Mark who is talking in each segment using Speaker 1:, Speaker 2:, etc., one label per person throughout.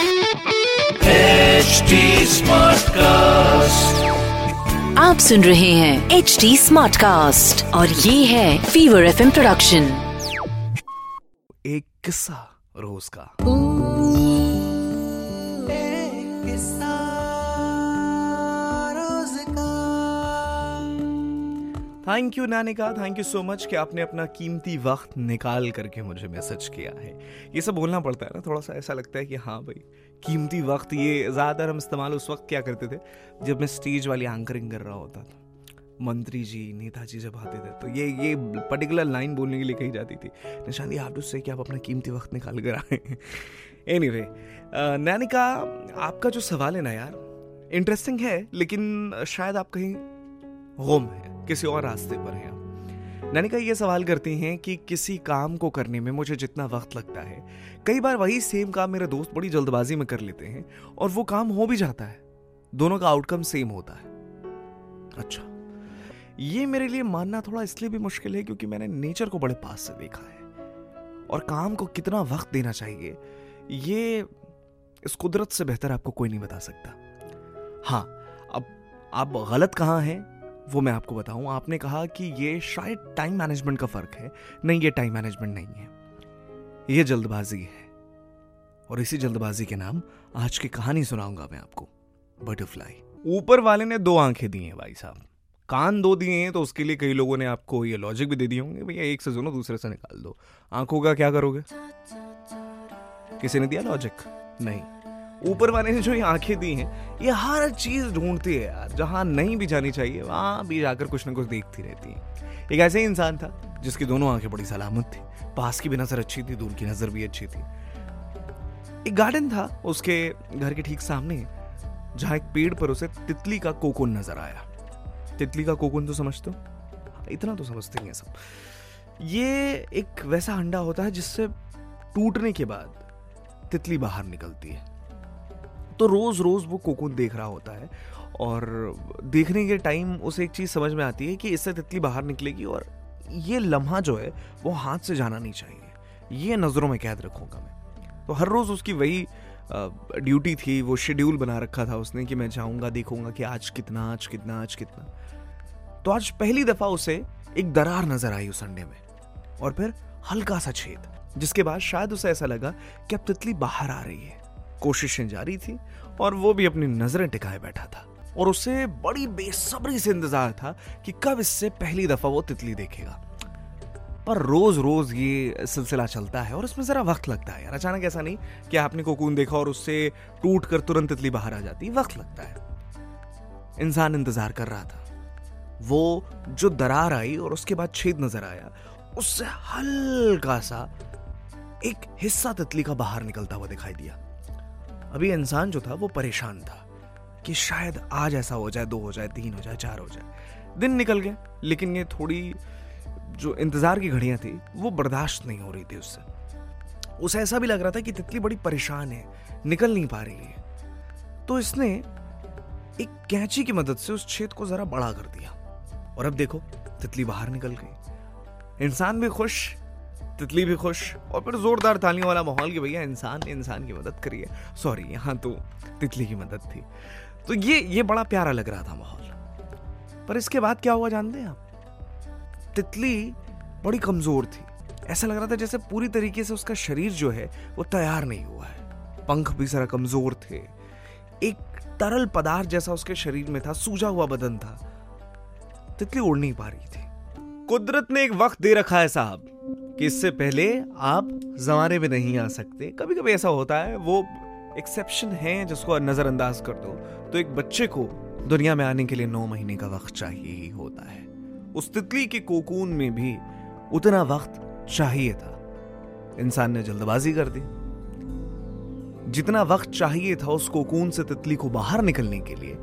Speaker 1: HD cast
Speaker 2: आप सुन रहे हैं एच डी स्मार्ट कास्ट और ये है फीवर एफएम प्रोडक्शन
Speaker 3: एक किस्सा रोज का। Thank you Nanika. Thank you so much कि आपने अपना कीमती वक्त निकाल करके मुझे मैसेज किया है। ये सब बोलना पड़ता है ना, थोड़ा सा ऐसा लगता है कि हाँ भाई, कीमती वक्त ये ज़्यादातर हम इस्तेमाल उस वक्त क्या करते थे, जब मैं स्टेज वाली एंकरिंग कर रहा होता था। मंत्री जी, नेताजी जब आते थे तो ये ये पर्टिकुलर लाइन बोलने के लिए कही जाती थी, निशान आप टू से कि आप अपना कीमती वक्त निकाल कर आए एनी वे नैनिका, आपका जो सवाल है ना यार इंटरेस्टिंग है, लेकिन शायद आप कहीं होम है। किसी और रास्ते पर हैं नैनिका ये सवाल करती हैं कि किसी काम को करने में मुझे जितना वक्त लगता है, कई बार वही सेम काम मेरे दोस्त बड़ी जल्दबाजी में कर लेते हैं और वो काम हो भी जाता है। दोनों का आउटकम सेम होता है। अच्छा ये मेरे लिए मानना थोड़ा इसलिए भी मुश्किल है क्योंकि मैंने नेचर को बड़े पास से देखा है। और काम को कितना वक्त देना चाहिए, ये इस कुदरत से बेहतर आपको कोई नहीं बता सकता। हाँ अब आप गलत कहाँ हैं? वो मैं आपको बताऊँ, आपने कहा कि ये शायद टाइम मैनेजमेंट का फ़र्क है। नहीं, ये टाइम मैनेजमेंट नहीं है। ये जल्दबाजी है। और इसी जल्दबाजी के नाम आज की कहानी सुनाऊँगा मैं आपको। बटरफ्लाई ऊपर वाले ने दो आँखें दी हैं भाई साहब। कान दो दिए हैं तो उसके लिए कई लोगों ने आपको ये लॉजिक भी दे दिए होंगे। भैया, एक से सुनो, दूसरे से निकाल दो। आँखों का क्या करोगे? किसी ने दिया लॉजिक नहीं। ऊपर वाले ने जो ये आँखें दी हैं, ये हर चीज़ ढूंढती है यार। जहाँ नहीं भी जानी चाहिए, वहाँ भी जाकर कुछ ना कुछ देखती रहती है। एक ऐसे ही इंसान था, जिसकी दोनों आँखें बड़ी सलामत थी। पास की भी नज़र अच्छी थी, दूर की नज़र भी अच्छी थी। एक गार्डन था, उसके घर के ठीक सामने, जहाँ एक पेड़ पर उसे तितली का कोकुन नज़र आया। तितली का कोकुन तो समझते हो? इतना तो समझते हैं सब। ये एक वैसा अंडा होता है, जिससे टूटने के बाद तितली बाहर निकलती है। तो रोज रोज वो कोकुन देख रहा होता है और देखने के टाइम उसे एक चीज़ समझ में आती है कि इससे तितली बाहर निकलेगी और ये लम्हा जो है, वो हाथ से जाना नहीं चाहिए। ये नज़रों में कैद रखूँगा मैं। तो हर रोज उसकी वही ड्यूटी थी, वो शेड्यूल बना रखा था उसने कि मैं जाऊँगा, देखूँगा कि आज कितना आज कितना आज कितना। तो आज पहली दफ़ा उसे एक दरार नज़र आई उस अंडे में और फिर हल्का सा छेद, जिसके बाद शायद उसे ऐसा लगा कि अब तितली बाहर आ रही है। कोशिशें जारी थी और वो भी अपनी नज़रें टिकाए बैठा था। और उसे बड़ी बेसब्री से इंतज़ार था कि कब इससे पहली दफ़ा वो तितली देखेगा। पर रोज रोज ये सिलसिला चलता है और इसमें जरा वक्त लगता है यार। अचानक ऐसा नहीं कि आपने कोकून देखा और उससे टूट कर तुरंत तितली बाहर आ जाती। वक्त लगता है। इंसान इंतज़ार कर रहा था। वो जो दरार आई और उसके बाद छेद नज़र आया, उससे हल्का सा एक हिस्सा तितली का बाहर निकलता हुआ दिखाई दिया। अभी इंसान जो था वो परेशान था कि शायद आज ऐसा हो जाए, दो हो जाए, तीन हो जाए, चार हो जाए। दिन निकल गए, लेकिन ये थोड़ी जो इंतज़ार की घड़ियाँ थी, वो बर्दाश्त नहीं हो रही थी उससे। उसे ऐसा भी लग रहा था कि तितली बड़ी परेशान है, निकल नहीं पा रही है। तो इसने एक कैंची की मदद से उस छेद को जरा बड़ा कर दिया। और अब देखो, तितली बाहर निकल गई। इंसान भी खुश तितली भी खुश और फिर जोरदार तालियों वाला माहौल कि भैया इंसान इंसान की मदद करी है सॉरी यहाँ तो तितली की मदद थी। तो ये ये बड़ा प्यारा लग रहा था माहौल। पर इसके बाद क्या हुआ जानते हैं आप? तितली बड़ी कमज़ोर थी। ऐसा लग रहा था जैसे पूरी तरीके से उसका शरीर जो है, वो तैयार नहीं हुआ है। पंख भी जरा कमज़ोर थे। एक तरल पदार्थ जैसा उसके शरीर में था, सूजा हुआ बदन था। तितली उड़ नहीं पा रही थी। कुदरत ने एक वक्त दे रखा है साहब। कि इससे पहले आप जमाने में नहीं आ सकते। कभी कभी ऐसा होता है, वो एक्सेप्शन है जिसको नजरअंदाज कर दो। तो एक बच्चे को दुनिया में आने के लिए नौ महीने का वक्त चाहिए ही होता है। उस तितली के कोकून में भी उतना वक्त चाहिए था। इंसान ने जल्दबाजी कर दी। जितना वक्त चाहिए था उस कोकून से तितली को बाहर निकलने के लिए,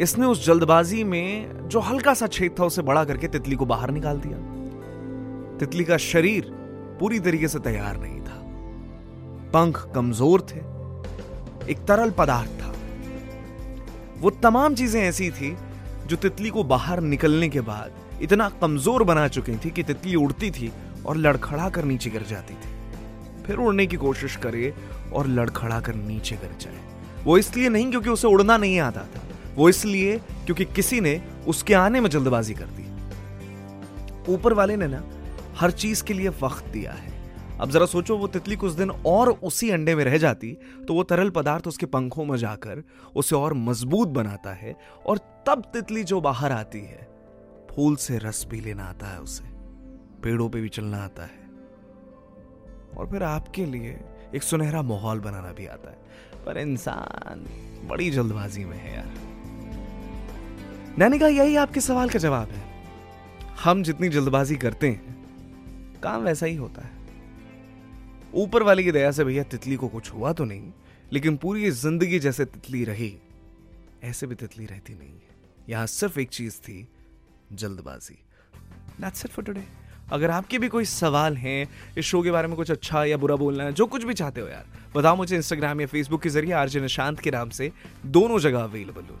Speaker 3: इसने उस जल्दबाजी में जो हल्का सा छेद था उसे बड़ा करके तितली को बाहर निकाल दिया। तितली का शरीर पूरी तरीके से तैयार नहीं था। पंख कमज़ोर थे, एक तरल पदार्थ था। वो तमाम चीज़ें ऐसी थी जो तितली को बाहर निकलने के बाद इतना कमज़ोर बना चुकी थी कि तितली उड़ती थी और लड़खड़ा कर नीचे गिर जाती थी। फिर उड़ने की कोशिश करे और लड़खड़ा कर नीचे गिर जाए। वो इसलिए नहीं क्योंकि उसे उड़ना नहीं आता था, वो इसलिए क्योंकि किसी ने उसके आने में जल्दबाजी कर दी। ऊपर वाले ने ना हर चीज़ के लिए वक्त दिया है। अब जरा सोचो, वो तितली कुछ दिन और उसी अंडे में रह जाती तो वो तरल पदार्थ उसके पंखों में जाकर उसे और मज़बूत बनाता है और तब तितली जो बाहर आती है, फूल से रस पी लेना आता है उसे, पेड़ों पे भी चलना आता है। और फिर आपके लिए एक सुनहरा माहौल बनाना भी आता है। पर इंसान बड़ी जल्दबाजी में है यार। मैंने कहा यही आपके सवाल का जवाब है। हम जितनी जल्दबाजी करते हैं काम वैसा ही होता है। ऊपर वाले की दया से भैया तितली को कुछ हुआ तो नहीं, लेकिन पूरी ज़िंदगी जैसे तितली रही, ऐसे भी तितली रहती नहीं है। यहाँ सिर्फ़ एक चीज़ थी, जल्दबाजी। Today. अगर आपके भी कोई सवाल हैं, इस शो के बारे में कुछ अच्छा या बुरा बोलना है, जो कुछ भी चाहते हो यार, बताओ मुझे इंस्टाग्राम या फेसबुक के ज़रिए आरजे निशांत के नाम से, दोनों जगह अवेलेबल हूँ।